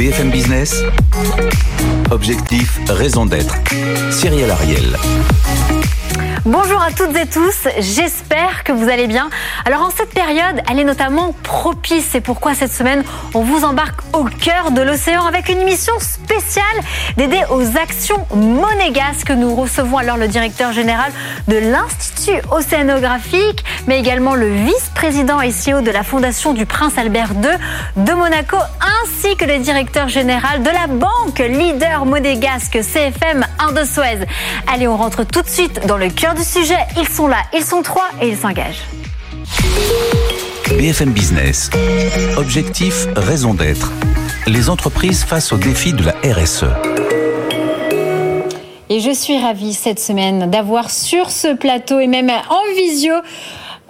BFM Business. Objectif, raison d'être. Cyril Ariel. Bonjour à toutes et tous, j'espère que vous allez bien. Alors en cette période, elle est notamment propice, c'est pourquoi cette semaine, on vous embarque au cœur de l'océan avec une émission spéciale dédiée aux actions monégasques. Nous recevons alors le directeur général de l'Institut océanographique, mais également le vice-président et CEO de la Fondation du Prince Albert II de Monaco, ainsi que le directeur général de la banque leader monégasque CFM 1 de Suez. Allez, on rentre tout de suite dans le cœur du sujet. Ils sont là, ils sont trois et ils s'engagent. BFM Business. Objectif, raison d'être. Les entreprises face aux défis de la RSE. Et je suis ravie cette semaine d'avoir sur ce plateau et même en visio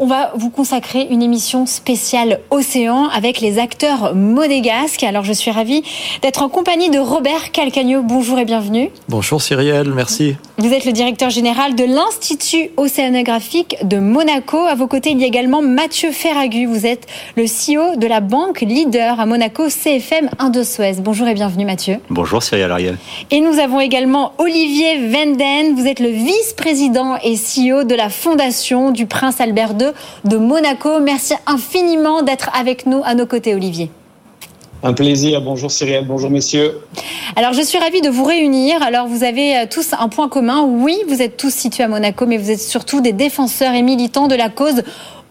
on va vous consacrer une émission spéciale Océan avec les acteurs monégasques. Alors je suis ravie d'être en compagnie de Robert Calcagno. Bonjour et bienvenue. Bonjour Cyrielle, merci. Vous êtes le directeur général de l'Institut océanographique de Monaco. À vos côtés, il y a également Mathieu Ferragu. Vous êtes le CEO de la banque leader à Monaco CFM 1 de Suez. Bonjour et bienvenue Mathieu. Bonjour Cyrielle Ariel. Et nous avons également Olivier Venden. Vous êtes le vice-président et CEO de la Fondation du Prince Albert II de Monaco. Merci infiniment d'être avec nous à nos côtés, Olivier. Un plaisir. Bonjour Cyrielle, bonjour messieurs. Alors je suis ravie de vous réunir. Alors vous avez euh, tous un point commun. Oui, vous êtes tous situés à Monaco, mais vous êtes surtout des défenseurs et militants de la cause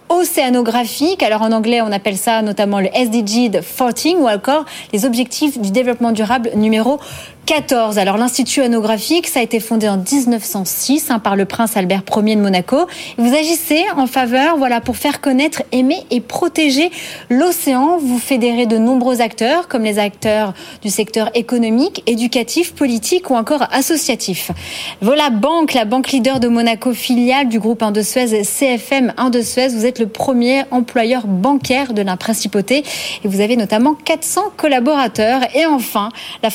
océanographique. Alors en anglais, on appelle ça notamment le SDG 14 ou encore les objectifs du développement durable numéro 14. Alors l'Institut anographique, ça a été fondé en 1906 hein, par le prince Albert Ier de Monaco. Vous agissez en faveur, voilà, pour faire connaître, aimer et protéger l'océan. Vous fédérez de nombreux acteurs, comme les acteurs du secteur économique, éducatif, politique ou encore associatif. Voilà Banque, la banque leader de Monaco, filiale du groupe 1 de Suez, CFM 1 de Suez. Vous êtes le premier employeur bancaire de la principauté et vous avez notamment 400 collaborateurs. Et enfin, la,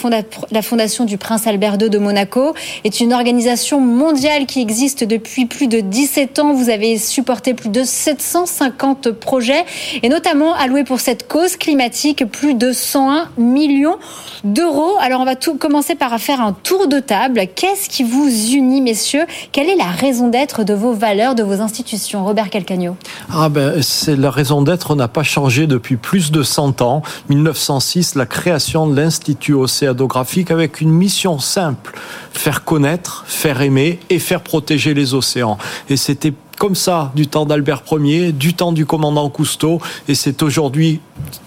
la fondation du Prince Albert II de Monaco est une organisation mondiale qui existe depuis plus de 17 ans. Vous avez supporté plus de 750 projets et notamment alloué pour cette cause climatique plus de 101 millions d'euros. Alors on va tout commencer par faire un tour de table. Qu'est-ce qui vous unit, messieurs? Quelle est la raison d'être de vos valeurs, de vos institutions? Robert Calcagno. Ah ben, c'est la raison d'être n'a pas changé depuis plus de 100 ans. 1906, la création de l'Institut océanographique avec une mission simple, faire connaître, faire aimer et faire protéger les océans. Et c'était comme ça du temps d'Albert Ier, du temps du commandant Cousteau, et c'est aujourd'hui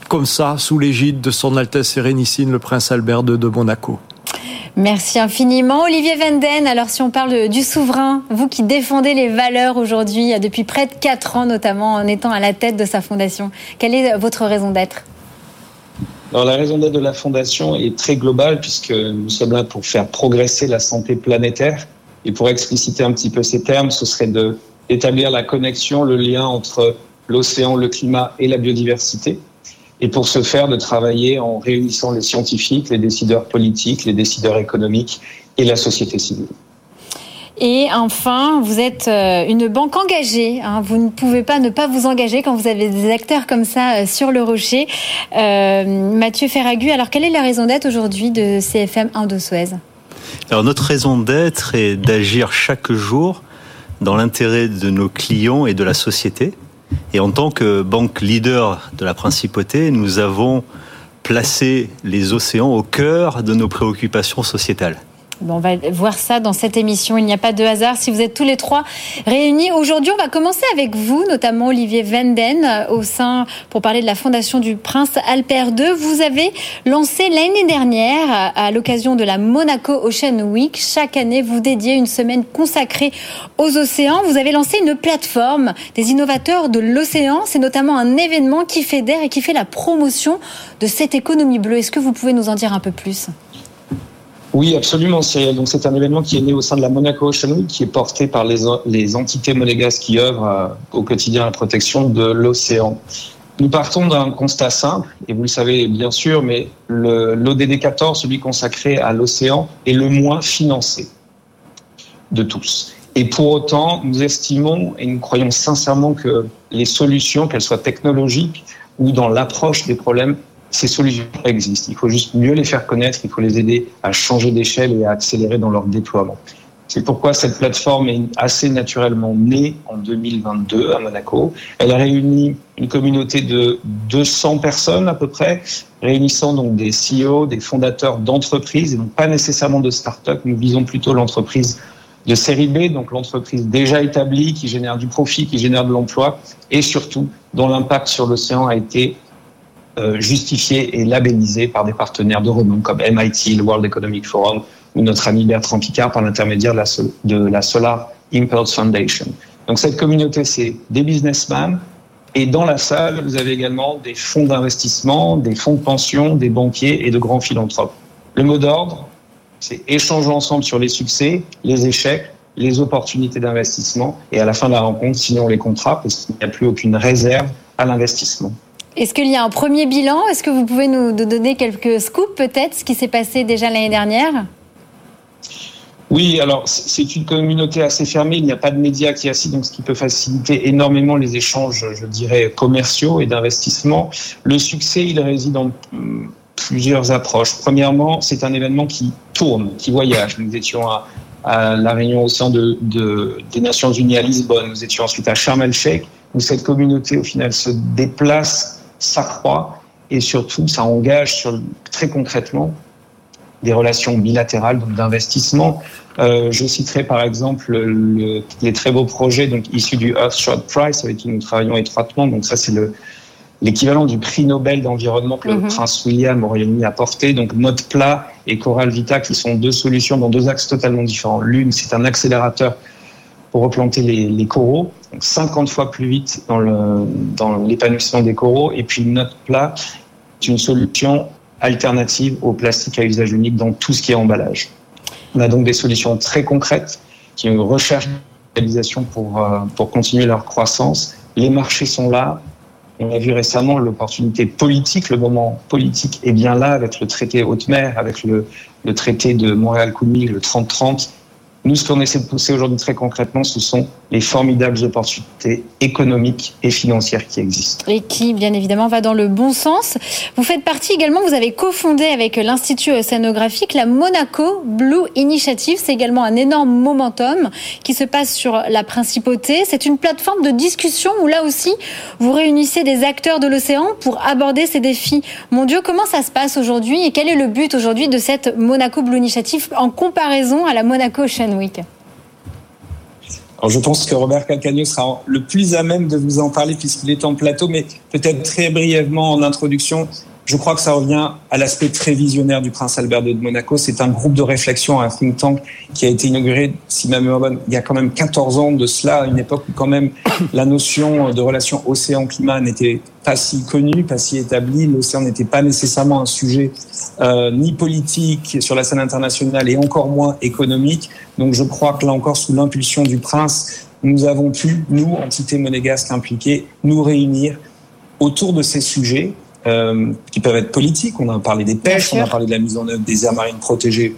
comme ça sous l'égide de son Altesse Sérénissime le prince Albert II de Monaco. Merci infiniment. Olivier Venden, alors si on parle du souverain, vous qui défendez les valeurs aujourd'hui depuis près de 4 ans notamment en étant à la tête de sa fondation, quelle est votre raison d'être? Alors, la raison d'être de la Fondation est très globale puisque nous sommes là pour faire progresser la santé planétaire. Et pour expliciter un petit peu ces termes, ce serait d'établir la connexion, le lien entre l'océan, le climat et la biodiversité. Et pour ce faire, de travailler en réunissant les scientifiques, les décideurs politiques, les décideurs économiques et la société civile. Et enfin, vous êtes euh, une banque engagée. Hein. Vous ne pouvez pas ne pas vous engager quand vous avez des acteurs comme ça euh, sur le rocher. Euh, Mathieu Ferragu, alors quelle est la raison d'être aujourd'hui de CFM 1 de Suez Alors notre raison d'être est d'agir chaque jour dans l'intérêt de nos clients et de la société. Et en tant que banque leader de la principauté, nous avons placé les océans au cœur de nos préoccupations sociétales on va voir ça dans cette émission. Il n'y a pas de hasard. Si vous êtes tous les trois réunis aujourd'hui, on va commencer avec vous, notamment Olivier Venden, euh, au sein pour parler de la fondation du Prince Albert II. Vous avez lancé l'année dernière, à l'occasion de la Monaco Ocean Week, chaque année, vous dédiez une semaine consacrée aux océans. Vous avez lancé une plateforme des innovateurs de l'océan. C'est notamment un événement qui fédère et qui fait la promotion de cette économie bleue. Est-ce que vous pouvez nous en dire un peu plus? Oui, absolument. C'est un événement qui est né au sein de la Monaco Ocean Week, qui est porté par les, les entités monégasques qui œuvrent euh, au quotidien à la protection de l'océan. Nous partons d'un constat simple, et vous le savez bien sûr, mais l'ODD 14, celui consacré à l'océan, est le moins financé de tous. Et pour autant, nous estimons et nous croyons sincèrement que les solutions, qu'elles soient technologiques ou dans l'approche des problèmes, ces solutions existent. Il faut juste mieux les faire connaître, il faut les aider à changer d'échelle et à accélérer dans leur déploiement. C'est pourquoi cette plateforme est assez naturellement née en 2022 à Monaco. Elle a réuni une communauté de 200 personnes à peu près, réunissant donc des CEO, des fondateurs d'entreprises, et donc pas nécessairement de start-up. Nous visons plutôt l'entreprise de série B, donc l'entreprise déjà établie, qui génère du profit, qui génère de l'emploi, et surtout dont l'impact sur l'océan a été justifié et labellisé par des partenaires de renom comme MIT, le World Economic Forum, ou notre ami Bertrand Picard par l'intermédiaire de la, Solar Impulse Foundation. Donc cette communauté, c'est des businessmen. Et dans la salle, vous avez également des fonds d'investissement, des fonds de pension, des banquiers et de grands philanthropes. Le mot d'ordre, c'est échanger ensemble sur les succès, les échecs, les opportunités d'investissement et à la fin de la rencontre, sinon les contrats, parce qu'il n'y a plus aucune réserve à l'investissement. Est-ce qu'il y a un premier bilan? Est-ce que vous pouvez nous donner quelques scoops peut-être, ce qui s'est passé déjà l'année dernière? Oui, alors c'est une communauté assez fermée, il n'y a pas de médias qui assis, donc ce qui peut faciliter énormément les échanges, je dirais, commerciaux et d'investissement. Le succès, il réside hum, plusieurs approches. Premièrement, c'est un événement qui tourne, qui voyage. Nous étions à, la réunion au sein de, des Nations Unies à Lisbonne, nous étions ensuite à Sharm el-Sheikh, où cette communauté, au final, se déplace, s'accroît, et surtout, ça engage sur, très concrètement des relations bilatérales, donc d'investissement. Euh, je citerai par exemple le, les très beaux projets donc issus du Earthshot Prize avec qui nous travaillons étroitement. Donc ça c'est le l'équivalent du prix Nobel d'environnement que le mhm. prince William au Royaume-Uni a porté. Donc Mode Plat et Coral Vita qui sont deux solutions dans deux axes totalement différents. L'une c'est un accélérateur pour replanter les, les, coraux, donc 50 fois plus vite dans l'épanouissement des coraux. Et puis Mode Plat c'est une solution alternative au plastique à usage unique dans tout ce qui est emballage. On a donc des solutions très concrètes qui ont une recherche réalisation pour, euh, pour continuer leur croissance. Les marchés sont là. On a vu récemment l'opportunité politique, le moment politique est bien là avec le traité haute mer, avec le, traité de Montréal-Coumille, le 30-30, nous, ce qu'on essaie de pousser aujourd'hui très concrètement, ce sont les formidables opportunités économiques et financières qui existent. Et qui, bien évidemment, va dans le bon sens. Vous faites partie également, vous avez cofondé avec l'Institut océanographique la Monaco Blue Initiative. C'est également un énorme momentum qui se passe sur la principauté. C'est une plateforme de discussion où là aussi, vous réunissez des acteurs de l'océan pour aborder ces défis mondiaux. Comment ça se passe aujourd'hui et quel est le but aujourd'hui de cette Monaco Blue Initiative en comparaison à la Monaco Ocean je pense que Robert Calcagno sera le plus à même de vous en parler puisqu'il est en plateau, mais peut-être très brièvement en introduction, je crois que ça revient à l'aspect très visionnaire du prince Albert II de Monaco. C'est un groupe de réflexion, un think tank qui a été inauguré, si ma mémoire bonne, il y a quand même 14 ans de cela, à une époque où quand même la notion de relation océan-climat n'était pas si connue, pas si établie. L'océan n'était pas nécessairement un sujet euh, ni politique sur la scène internationale et encore moins économique. Donc je crois que là encore, sous l'impulsion du prince, nous avons pu, nous, entités monégasques impliquées, nous réunir autour de ces sujets euh, qui peuvent être politiques. On a parlé des pêches, on a parlé de la mise en œuvre des aires marines protégées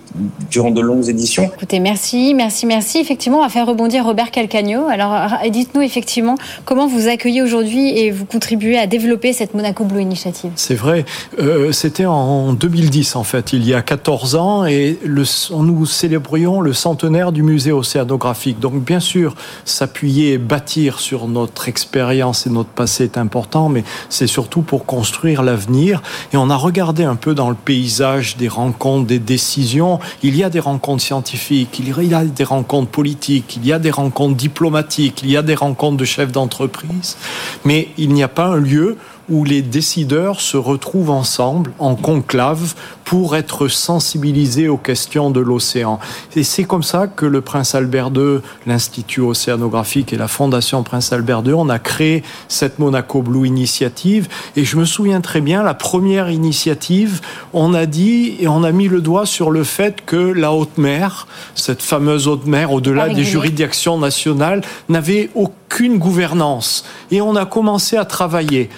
durant de longues éditions. Écoutez, merci, merci, merci. Effectivement, on va faire rebondir Robert Calcagno. Alors, dites-nous effectivement comment vous accueillez aujourd'hui et vous contribuez à développer cette Monaco Blue Initiative. C'est vrai. Euh, C'était en 2010, en fait, il y a 14 ans, et le, nous célébrions le centenaire du musée océanographique. Donc, bien sûr, s'appuyer et bâtir sur notre expérience et notre passé est important, mais c'est surtout pour construire l'avenir. Et on a regardé un peu dans le paysage des rencontres, des décisions. Il y a des rencontres scientifiques, il y a des rencontres politiques, il y a des rencontres diplomatiques, il y a des rencontres de chefs d'entreprise. Mais il n'y a pas un lieu où les décideurs se retrouvent ensemble en conclave pour être sensibilisés aux questions de l'océan. Et c'est comme ça que le Prince Albert II, l'Institut océanographique et la Fondation Prince Albert II, on a créé cette Monaco Blue Initiative. Et je me souviens très bien, la première initiative, on a dit et on a mis le doigt sur le fait que la haute mer, cette fameuse haute mer, au-delà des juridictions nationales, n'avait aucune gouvernance. Et on a commencé à travailler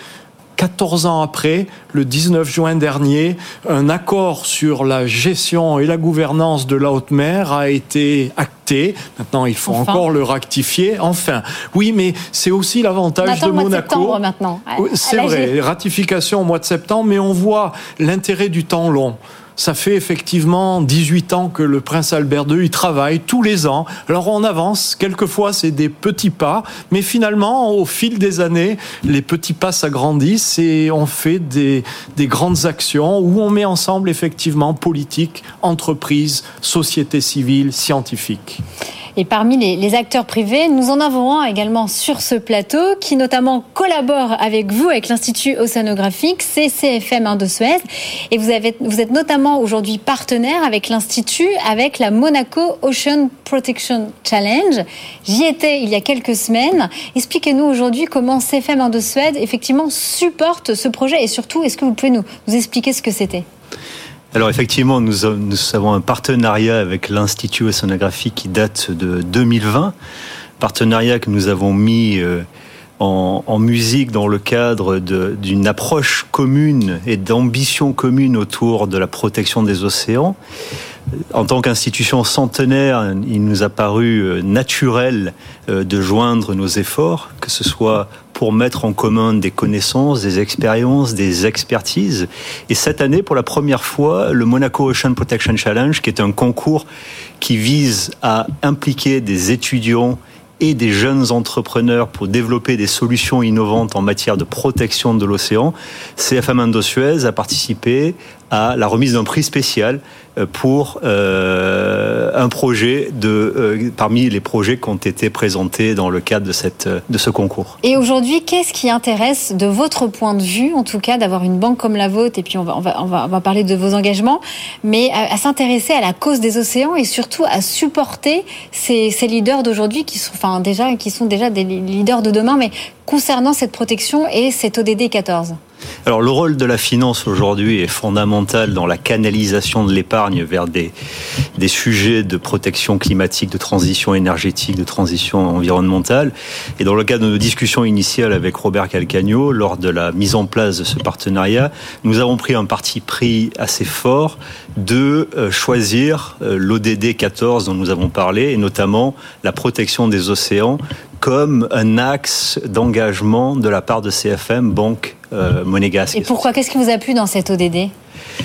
14 ans après, le 19 juin dernier, un accord sur la gestion et la gouvernance de la haute mer a été acté. Maintenant, il faut encore le rectifier. Enfin, oui, mais c'est aussi l'avantage de Monaco. maintenant. C'est vrai, ratification au mois de septembre, mais on voit l'intérêt du temps long. Ça fait effectivement 18 ans que le prince Albert II y travaille tous les ans. Alors on avance, quelquefois c'est des petits pas, mais finalement au fil des années, les petits pas s'agrandissent et on fait des, des grandes actions où on met ensemble effectivement politique, entreprise, société civile, scientifique. Et parmi les, acteurs privés, nous en avons un également sur ce plateau qui notamment collabore avec vous, avec l'Institut océanographique, c'est CFM 1 de Suez. Et vous, êtes notamment aujourd'hui partenaire avec l'Institut, avec la Monaco Ocean Protection Challenge. J'y étais il y a quelques semaines. Expliquez-nous aujourd'hui comment CFM 1 de Suez effectivement supporte ce projet et surtout, est-ce que vous pouvez nous expliquer ce que c'était? Alors effectivement, nous, nous avons un partenariat avec l'Institut océanographique qui date de 2020, partenariat que nous avons mis euh, en, en musique dans le cadre d'une approche commune et d'ambition commune autour de la protection des océans. En tant qu'institution centenaire, il nous a paru euh, naturel euh, de joindre nos efforts, que ce soit pour mettre en commun des connaissances, des expériences, des expertises. Et cette année, pour la première fois, le Monaco Ocean Protection Challenge, qui est un concours qui vise à impliquer des étudiants et des jeunes entrepreneurs pour développer des solutions innovantes en matière de protection de l'océan, CFM Indo-Suez a participé à la remise d'un prix spécial euh, pour euh, un projet de euh, parmi les projets qui ont été présentés dans le cadre de cette de ce concours. Et aujourd'hui, qu'est-ce qui intéresse de votre point de vue, en tout cas, d'avoir une banque comme la vôtre Et puis on va on va on va, parler de vos engagements, mais à, s'intéresser à la cause des océans et surtout à supporter ces, ces leaders d'aujourd'hui qui sont enfin déjà qui sont déjà des leaders de demain, mais concernant cette protection et cet ODD 14. Alors le rôle de la finance aujourd'hui est fondamental dans la canalisation de l'épargne vers des, sujets de protection climatique, de transition énergétique, de transition environnementale. Et dans le cadre de nos discussions initiales avec Robert Calcagno, lors de la mise en place de ce partenariat, nous avons pris un parti pris assez fort de euh, choisir euh, l'ODD 14 dont nous avons parlé, et notamment la protection des océans comme un axe d'engagement de la part de CFM, Banque euh, Monégasque. Et pourquoi? Qu'est-ce qui vous a plu dans cette ODD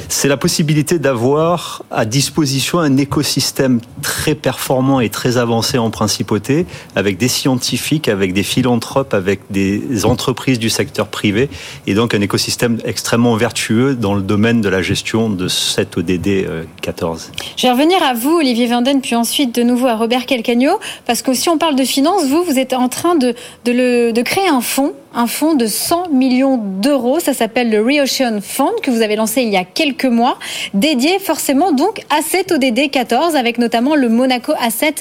c'est la possibilité d'avoir à disposition un écosystème très performant et très avancé en principauté, avec des scientifiques, avec des philanthropes, avec des entreprises du secteur privé, et donc un écosystème extrêmement vertueux dans le domaine de la gestion de cette ODD 14. Euh, Je vais revenir à vous, Olivier Vanden, puis ensuite de nouveau à Robert Calcagno, parce que si on parle de finances, vous, vous êtes en train de, de créer un fonds un fonds de 100 millions d'euros. Ça s'appelle le Reocean Fund que vous avez lancé il y a quelques mois, dédié forcément donc à cet ODD 14 avec notamment le Monaco Asset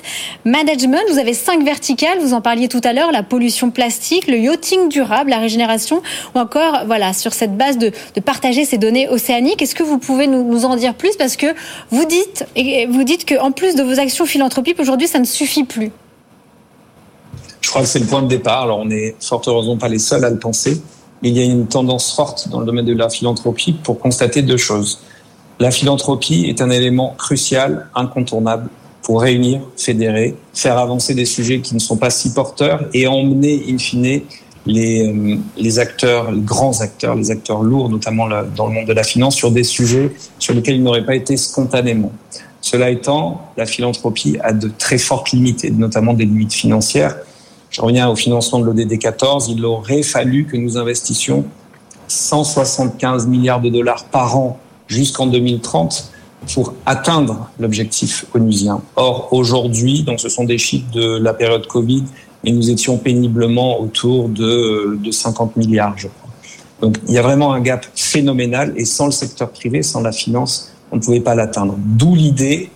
Management. Vous avez cinq verticales, vous en parliez tout à l'heure, la pollution plastique, le yachting durable, la régénération ou encore voilà sur cette base de, partager ces données océaniques. Est-ce que vous pouvez nous, en dire plus? Parce que vous dites et vous dites plus de vos actions philanthropiques aujourd'hui ça ne suffit plus. Je crois que c'est le point de départ. Alors, on n'est fort heureusement pas les seuls à le penser. Mais il y a une tendance forte dans le domaine de la philanthropie pour constater deux choses. La philanthropie est un élément crucial, incontournable pour réunir, fédérer, faire avancer des sujets qui ne sont pas si porteurs et emmener, in fine, les, euh, les acteurs, les grands acteurs, les acteurs lourds, notamment dans le monde de la finance, sur des sujets sur lesquels ils n'auraient pas été spontanément. Cela étant, la philanthropie a de très fortes limites, notamment des limites financières. Je reviens au financement de l'ODD 14. Il aurait fallu que nous investissions 175 milliards de dollars par an jusqu'en 2030 pour atteindre l'objectif onusien. Or, aujourd'hui, donc ce sont des chiffres de la période Covid, et nous étions péniblement autour de, de 50 milliards, je crois. Donc, il y a vraiment un gap phénoménal, et sans le secteur privé, sans la finance, on ne pouvait pas l'atteindre. D'où l'idée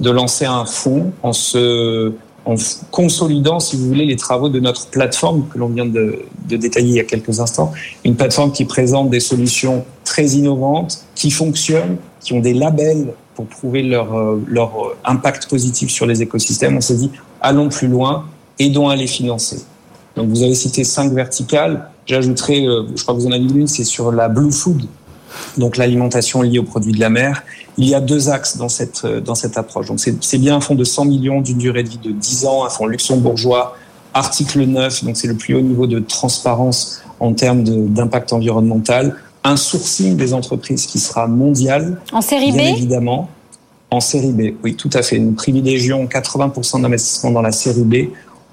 de lancer un fonds en se en consolidant, si vous voulez, les travaux de notre plateforme que l'on vient de, détailler il y a quelques instants. Une plateforme qui présente des solutions très innovantes, qui fonctionnent, qui ont des labels pour prouver leur, euh, leur impact positif sur les écosystèmes. On s'est dit, allons plus loin, aidons à les financer. Donc vous avez cité cinq verticales. J'ajouterais, je crois que vous en avez une, c'est sur la blue food, donc l'alimentation liée aux produits de la mer. Il y a deux axes dans cette, dans cette approche. Donc c'est bien un fonds de 100 millions d'une durée de vie de 10 ans, un fonds luxembourgeois, article 9, donc c'est le plus haut niveau de transparence en termes d'impact environnemental. Un sourcing des entreprises qui sera mondial. En série B? Évidemment. En série B, oui, tout à fait. Nous privilégions 80% d'investissement dans la série B.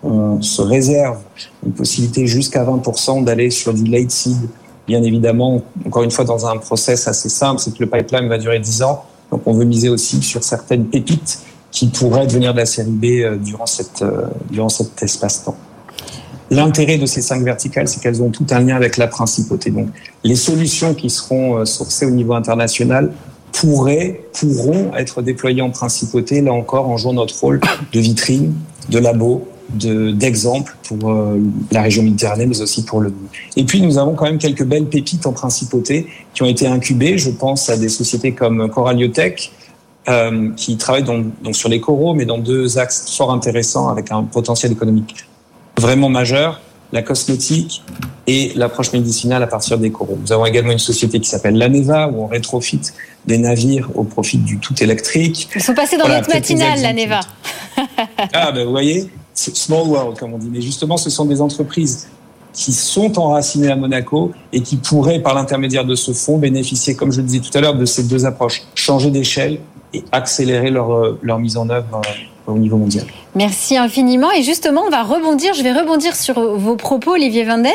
On se réserve une possibilité jusqu'à 20% d'aller sur du late seed. Bien évidemment, encore une fois, dans un process assez simple, c'est que le pipeline va durer 10 ans. Donc, on veut miser aussi sur certaines pépites qui pourraient devenir de la série B euh, durant, cette, euh, durant cet espace-temps. L'intérêt de ces cinq verticales, c'est qu'elles ont tout un lien avec la principauté. Donc, les solutions qui seront euh, sourcées au niveau international pourraient, pourront être déployés en principauté, là encore, en jouant notre rôle de vitrine, de labo, d'exemple pour euh, la région méditerranéenne, mais aussi pour le Et puis, nous avons quand même quelques belles pépites en principauté qui ont été incubées. Je pense à des sociétés comme Coraliotech, euh, qui travaillent donc, donc sur les coraux, mais dans deux axes fort intéressants avec un potentiel économique vraiment majeur la cosmétique et l'approche médicinale à partir des coraux. Nous avons également une société qui s'appelle l'Aneva, où on rétrofit des navires au profit du tout électrique. Ils sont passés dans notre matinale, l'Aneva. ah, ben vous voyez, small world, comme on dit. Mais justement, ce sont des entreprises qui sont enracinées à Monaco et qui pourraient, par l'intermédiaire de ce fonds, bénéficier, comme je le disais tout à l'heure, de ces deux approches, changer d'échelle et accélérer leur, euh, leur mise en œuvre au niveau mondial. Merci infiniment. Et justement, on va rebondir, je vais rebondir sur vos propos, Olivier Vinden.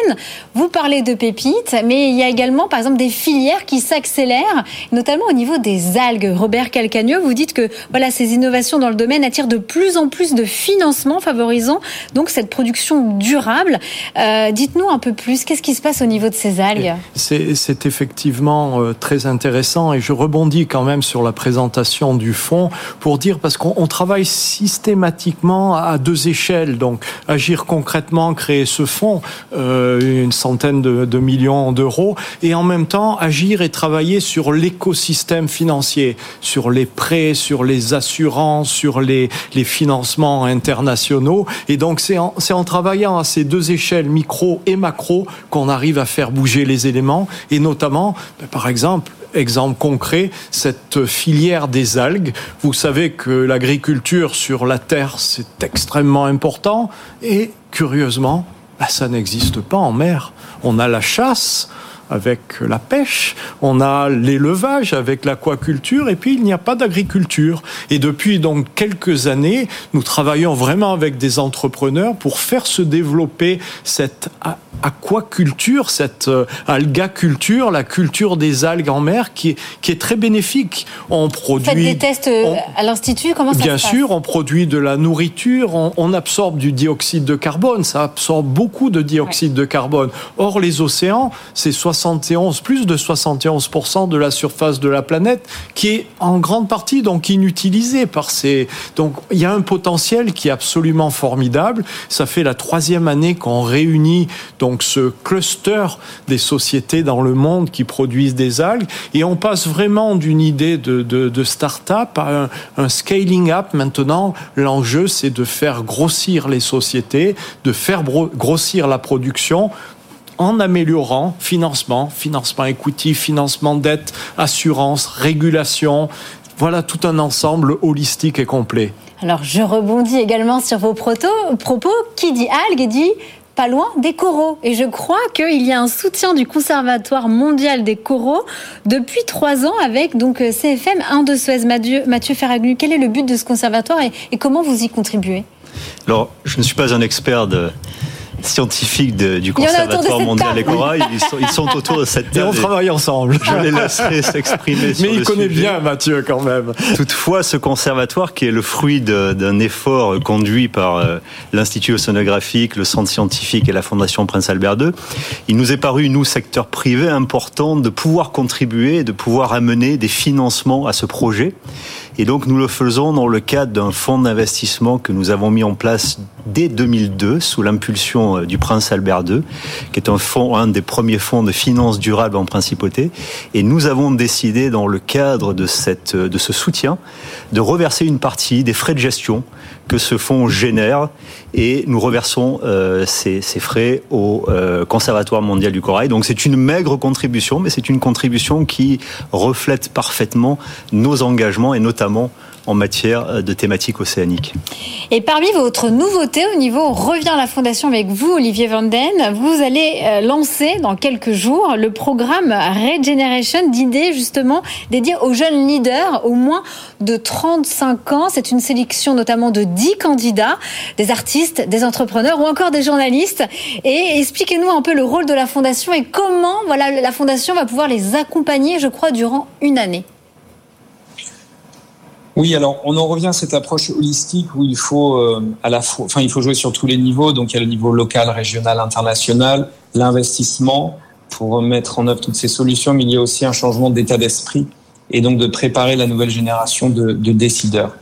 Vous parlez de pépites, mais il y a également, par exemple, des filières qui s'accélèrent, notamment au niveau des algues. Robert Calcagneux, vous dites que voilà, ces innovations dans le domaine attirent de plus en plus de financement, favorisant donc cette production durable. Euh, dites-nous un peu plus, qu'est-ce qui se passe au niveau de ces algues? C'est effectivement euh, très intéressant et je rebondis quand même sur la présentation du fonds pour dire, parce qu'on travaille systématiquement à deux échelles. Donc, agir concrètement, créer ce fonds, euh, une centaine de, millions d'euros, et en même temps agir et travailler sur l'écosystème financier, sur les prêts, sur les assurances, sur les, financements internationaux. Et donc, c'est en, en travaillant à ces deux échelles, micro et macro, qu'on arrive à faire bouger les éléments, et notamment, ben, par exemple, Exemple concret, cette filière des algues. Vous savez que l'agriculture sur la terre, c'est extrêmement important et curieusement, bah, ça n'existe pas en mer. On a la chasse, avec la pêche, on a l'élevage avec l'aquaculture, et puis il n'y a pas d'agriculture. Et depuis donc quelques années, nous travaillons vraiment avec des entrepreneurs pour faire se développer cette aquaculture, cette euh, algaculture, la culture des algues en mer, qui est, qui est très bénéfique. On produit. Faites des tests euh, à l'institut, comment ça Bien sûr, on produit de la nourriture, on, on, absorbe du dioxyde de carbone, ça absorbe beaucoup de dioxyde de carbone. Or, les océans, c'est 71, plus de 71% de la surface de la planète qui est en grande partie donc inutilisée par ces. Donc, il y a un potentiel qui est absolument formidable. Ça fait la troisième année qu'on réunit donc ce cluster des sociétés dans le monde qui produisent des algues et on passe vraiment d'une idée de, de, start-up à un, scaling up. Maintenant, l'enjeu c'est de faire grossir les sociétés, de faire grossir la production en améliorant financement, financement equity, financement dette, assurance, régulation. Voilà tout un ensemble holistique et complet. Alors je rebondis également sur vos propos. Qui dit algues dit pas loin des coraux. Et je crois qu'il y a un soutien du Conservatoire mondial des coraux depuis trois ans avec donc euh, CFM 1 de Suez. Mathieu, Mathieu quel est le but de ce conservatoire et comment vous y contribuez? Alors, je ne suis pas un expert de scientifiques du Conservatoire mondial des corail. Ils sont, autour de cette table. Et on travaille ensemble. Je les laisserai s'exprimer Mais il connaît bien Mathieu quand même. Toutefois, ce conservatoire qui est le fruit d'un effort conduit par euh, l'Institut océanographique, le Centre scientifique et la Fondation Prince Albert II, il nous est paru, nous, secteur privé, important de pouvoir contribuer, de pouvoir amener des financements à ce projet. Et donc nous le faisons dans le cadre d'un fonds d'investissement que nous avons mis en place dès 2002 sous l'impulsion du prince Albert II, qui est un fonds, un des premiers fonds de finances durables en principauté. Et nous avons décidé, dans le cadre de cette, de ce soutien, de reverser une partie des frais de gestion que ce fonds génère et nous reversons euh, ces, frais au euh, Conservatoire mondial du corail. Donc c'est une maigre contribution, mais c'est une contribution qui reflète parfaitement nos engagements et notamment en matière euh, de thématiques océaniques. Et parmi votre nouveauté au niveau Revient la Fondation avec vous, Olivier Vanden, vous allez euh, lancer dans quelques jours le programme Regeneration d'idées justement dédié aux jeunes leaders au moins de 35 ans. C'est une sélection notamment de 10 candidats, des artistes, des entrepreneurs ou encore des journalistes. Et expliquez-nous un peu le rôle de la Fondation et comment voilà, la Fondation va pouvoir les accompagner, je crois, durant une année. Oui, alors on en revient à cette approche holistique où il faut euh, à la fois, enfin il faut jouer sur tous les niveaux. Donc il y a le niveau local, régional, international, l'investissement pour mettre en œuvre toutes ces solutions, mais il y a aussi un changement d'état d'esprit et donc de préparer la nouvelle génération de, de décideurs.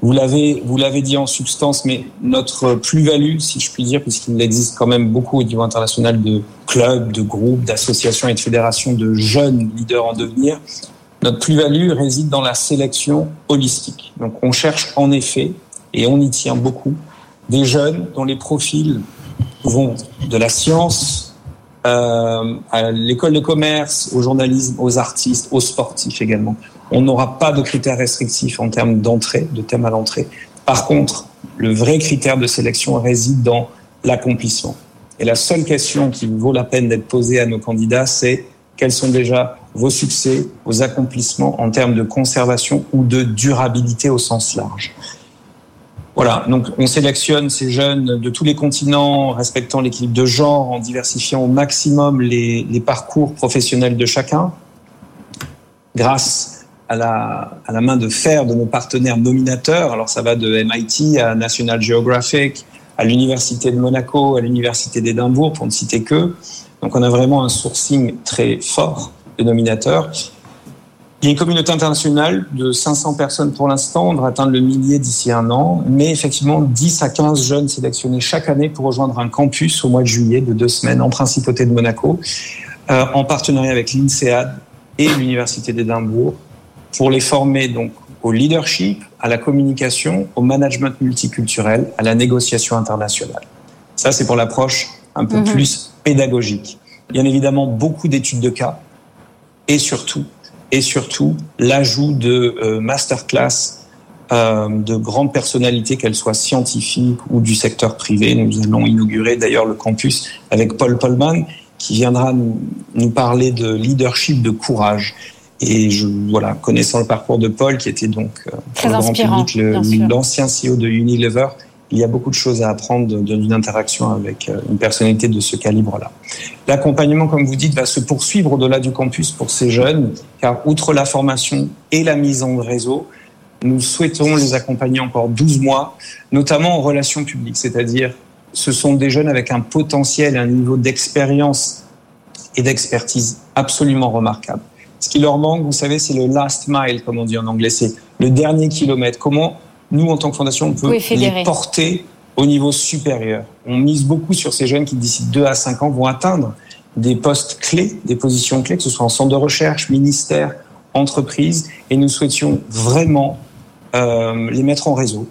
Vous l'avez, vous l'avez dit en substance, mais notre plus-value, si je puis dire, puisqu'il existe quand même beaucoup au niveau international de clubs, de groupes, d'associations et de fédérations de jeunes leaders en devenir, notre plus-value réside dans la sélection holistique. Donc on cherche en effet, et on y tient beaucoup, des jeunes dont les profils vont de la science euh, à l'école de commerce, au journalisme, aux artistes, aux sportifs également. On n'aura pas de critères restrictifs en termes d'entrée, de thème à l'entrée. Par contre, le vrai critère de sélection réside dans l'accomplissement. Et la seule question qui vaut la peine d'être posée à nos candidats, c'est quels sont déjà vos succès, vos accomplissements en termes de conservation ou de durabilité au sens large. Voilà, donc on sélectionne ces jeunes de tous les continents, respectant l'équilibre de genre, en diversifiant au maximum les, parcours professionnels de chacun, grâce à la, à la main de fer de nos partenaires nominateurs. Alors ça va de MIT à National Geographic, à l'Université de Monaco, à l'Université d'Édimbourg, pour ne citer que. Donc on a vraiment un sourcing très fort de nominateurs. Il y a une communauté internationale de 500 personnes pour l'instant. On devrait atteindre le millier d'ici un an. Mais effectivement, 10 à 15 jeunes sélectionnés chaque année pour rejoindre un campus au mois de juillet de deux semaines en principauté de Monaco, euh, en partenariat avec l'INSEAD et l'Université d'Édimbourg, pour les former donc au leadership, à la communication, au management multiculturel, à la négociation internationale. Ça, c'est pour l'approche un peu -hmm. plus pédagogique. Bien évidemment, beaucoup d'études de cas et surtout, et surtout l'ajout de euh, masterclass euh, de grandes personnalités, qu'elles soient scientifiques ou du secteur privé. Nous allons inaugurer d'ailleurs le campus avec Paul Polman, qui viendra nous, nous parler de leadership, de courage. Et je, voilà, connaissant le parcours de Paul, qui était donc euh, Très pour le grand inspirant, public l'ancien CEO de Unilever, il y a beaucoup de choses à apprendre d'une interaction avec euh, une personnalité de ce calibre-là. L'accompagnement, comme vous dites, va se poursuivre au-delà du campus pour ces jeunes, car outre la formation et la mise en réseau, nous souhaitons les accompagner encore 12 mois, notamment en relations publiques, c'est-à-dire ce sont des jeunes avec un potentiel un niveau d'expérience et d'expertise absolument remarquable. Ce qui leur manque, vous savez, c'est le last mile, comme on dit en anglais, c'est le dernier kilomètre. Comment nous, en tant que fondation, on peut les porter au niveau supérieur. On mise beaucoup sur ces jeunes qui, d'ici 2 à 5 ans, vont atteindre des postes clés, des positions clés, que ce soit en centre de recherche, ministère, entreprise, et nous souhaitions vraiment euh, les mettre en réseau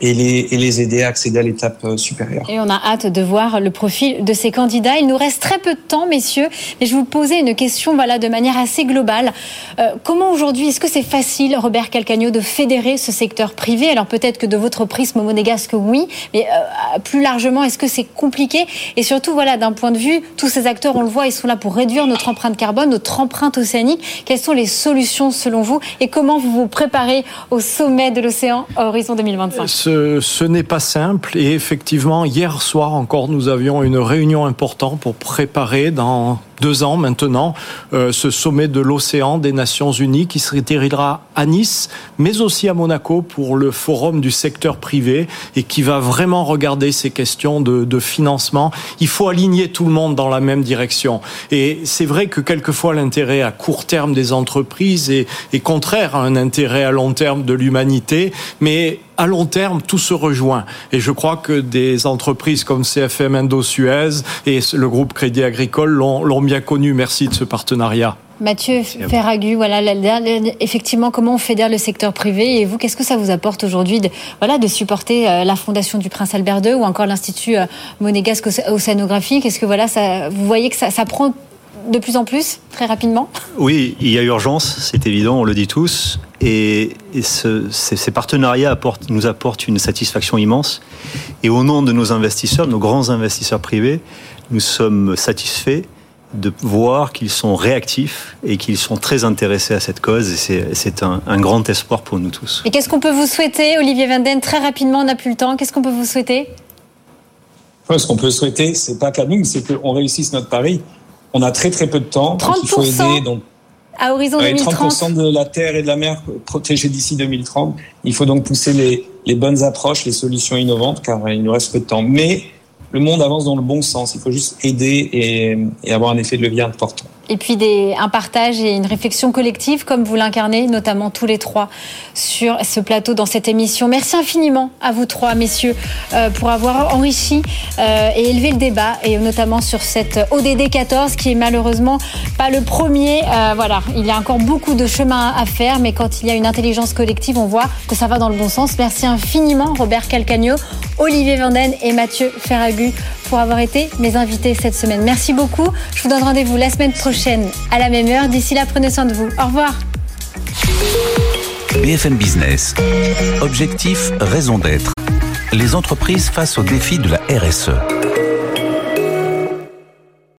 et les, et les aider à accéder à l'étape euh, supérieure. Et on a hâte de voir le profil de ces candidats. Il nous reste très peu de temps, messieurs, mais je vous posais une question voilà, de manière assez globale. Euh, comment aujourd'hui, est-ce que c'est facile, Robert Calcagno, de fédérer ce secteur privé? Alors peut-être que de votre prisme monégasque, oui, mais euh, plus largement, est-ce que c'est compliqué? Et surtout, voilà, d'un point de vue, tous ces acteurs, on le voit, ils sont là pour réduire notre empreinte carbone, notre empreinte océanique. Quelles sont les solutions selon vous? Et comment vous vous préparez au sommet de l'océan horizon 2025 ce, n'est pas simple. Et effectivement hier soir encore nous avions une réunion importante pour préparer dans deux ans maintenant, euh, ce sommet de l'océan des Nations Unies qui se déroulera à Nice, mais aussi à Monaco pour le forum du secteur privé et qui va vraiment regarder ces questions de, financement. Il faut aligner tout le monde dans la même direction. Et c'est vrai que quelquefois l'intérêt à court terme des entreprises est, est contraire à un intérêt à long terme de l'humanité, mais à long terme, tout se rejoint. Et je crois que des entreprises comme CFM Indo-Suez et le groupe Crédit Agricole l'ont bien connu. Merci de ce partenariat. Mathieu Ferragu, voilà, effectivement, comment on fédère le secteur privé et vous, qu'est-ce que ça vous apporte aujourd'hui de, voilà, de supporter euh, la Fondation du Prince Albert II ou encore l'Institut euh, monégasque océanographique? Est-ce que voilà, ça, vous voyez que ça, ça prend de plus en plus, très rapidement? Oui, il y a urgence, c'est évident, on le dit tous. Et, ces, partenariats nous apportent une satisfaction immense. Et au nom de nos investisseurs, nos grands investisseurs privés, nous sommes satisfaits de voir qu'ils sont réactifs et qu'ils sont très intéressés à cette cause. Et c'est un, grand espoir pour nous tous. Et qu'est-ce qu'on peut vous souhaiter, Olivier Vanden? Très rapidement, on n'a plus le temps. Qu'est-ce qu'on peut vous souhaiter? Ce qu'on peut souhaiter, c'est pas qu'à nous, c'est qu'on réussisse notre pari. On a très très peu de temps. 30% il faut aider, donc à horizon 2030. 30% de la terre et de la mer protégés d'ici 2030. Il faut donc pousser les, les bonnes approches, les solutions innovantes, car il nous reste peu de temps. Mais le monde avance dans le bon sens. Il faut juste aider et, avoir un effet de levier important et puis un partage et une réflexion collective comme vous l'incarnez, notamment tous les trois sur ce plateau dans cette émission. Merci infiniment à vous trois, messieurs, euh, pour avoir enrichi euh, et élevé le débat, et notamment sur cette ODD 14 qui est malheureusement pas le premier. Euh, voilà, il y a encore beaucoup de chemin à faire, mais quand il y a une intelligence collective, on voit que ça va dans le bon sens. Merci infiniment, Robert Calcagno, Olivier Vanden et Mathieu Ferragu pour avoir été mes invités cette semaine. Merci beaucoup. Je vous donne rendez-vous la semaine prochaine à la même heure. D'ici là, prenez soin de vous. Au revoir. BFM Business. Objectif, raison d'être. Les entreprises face aux défis de la RSE.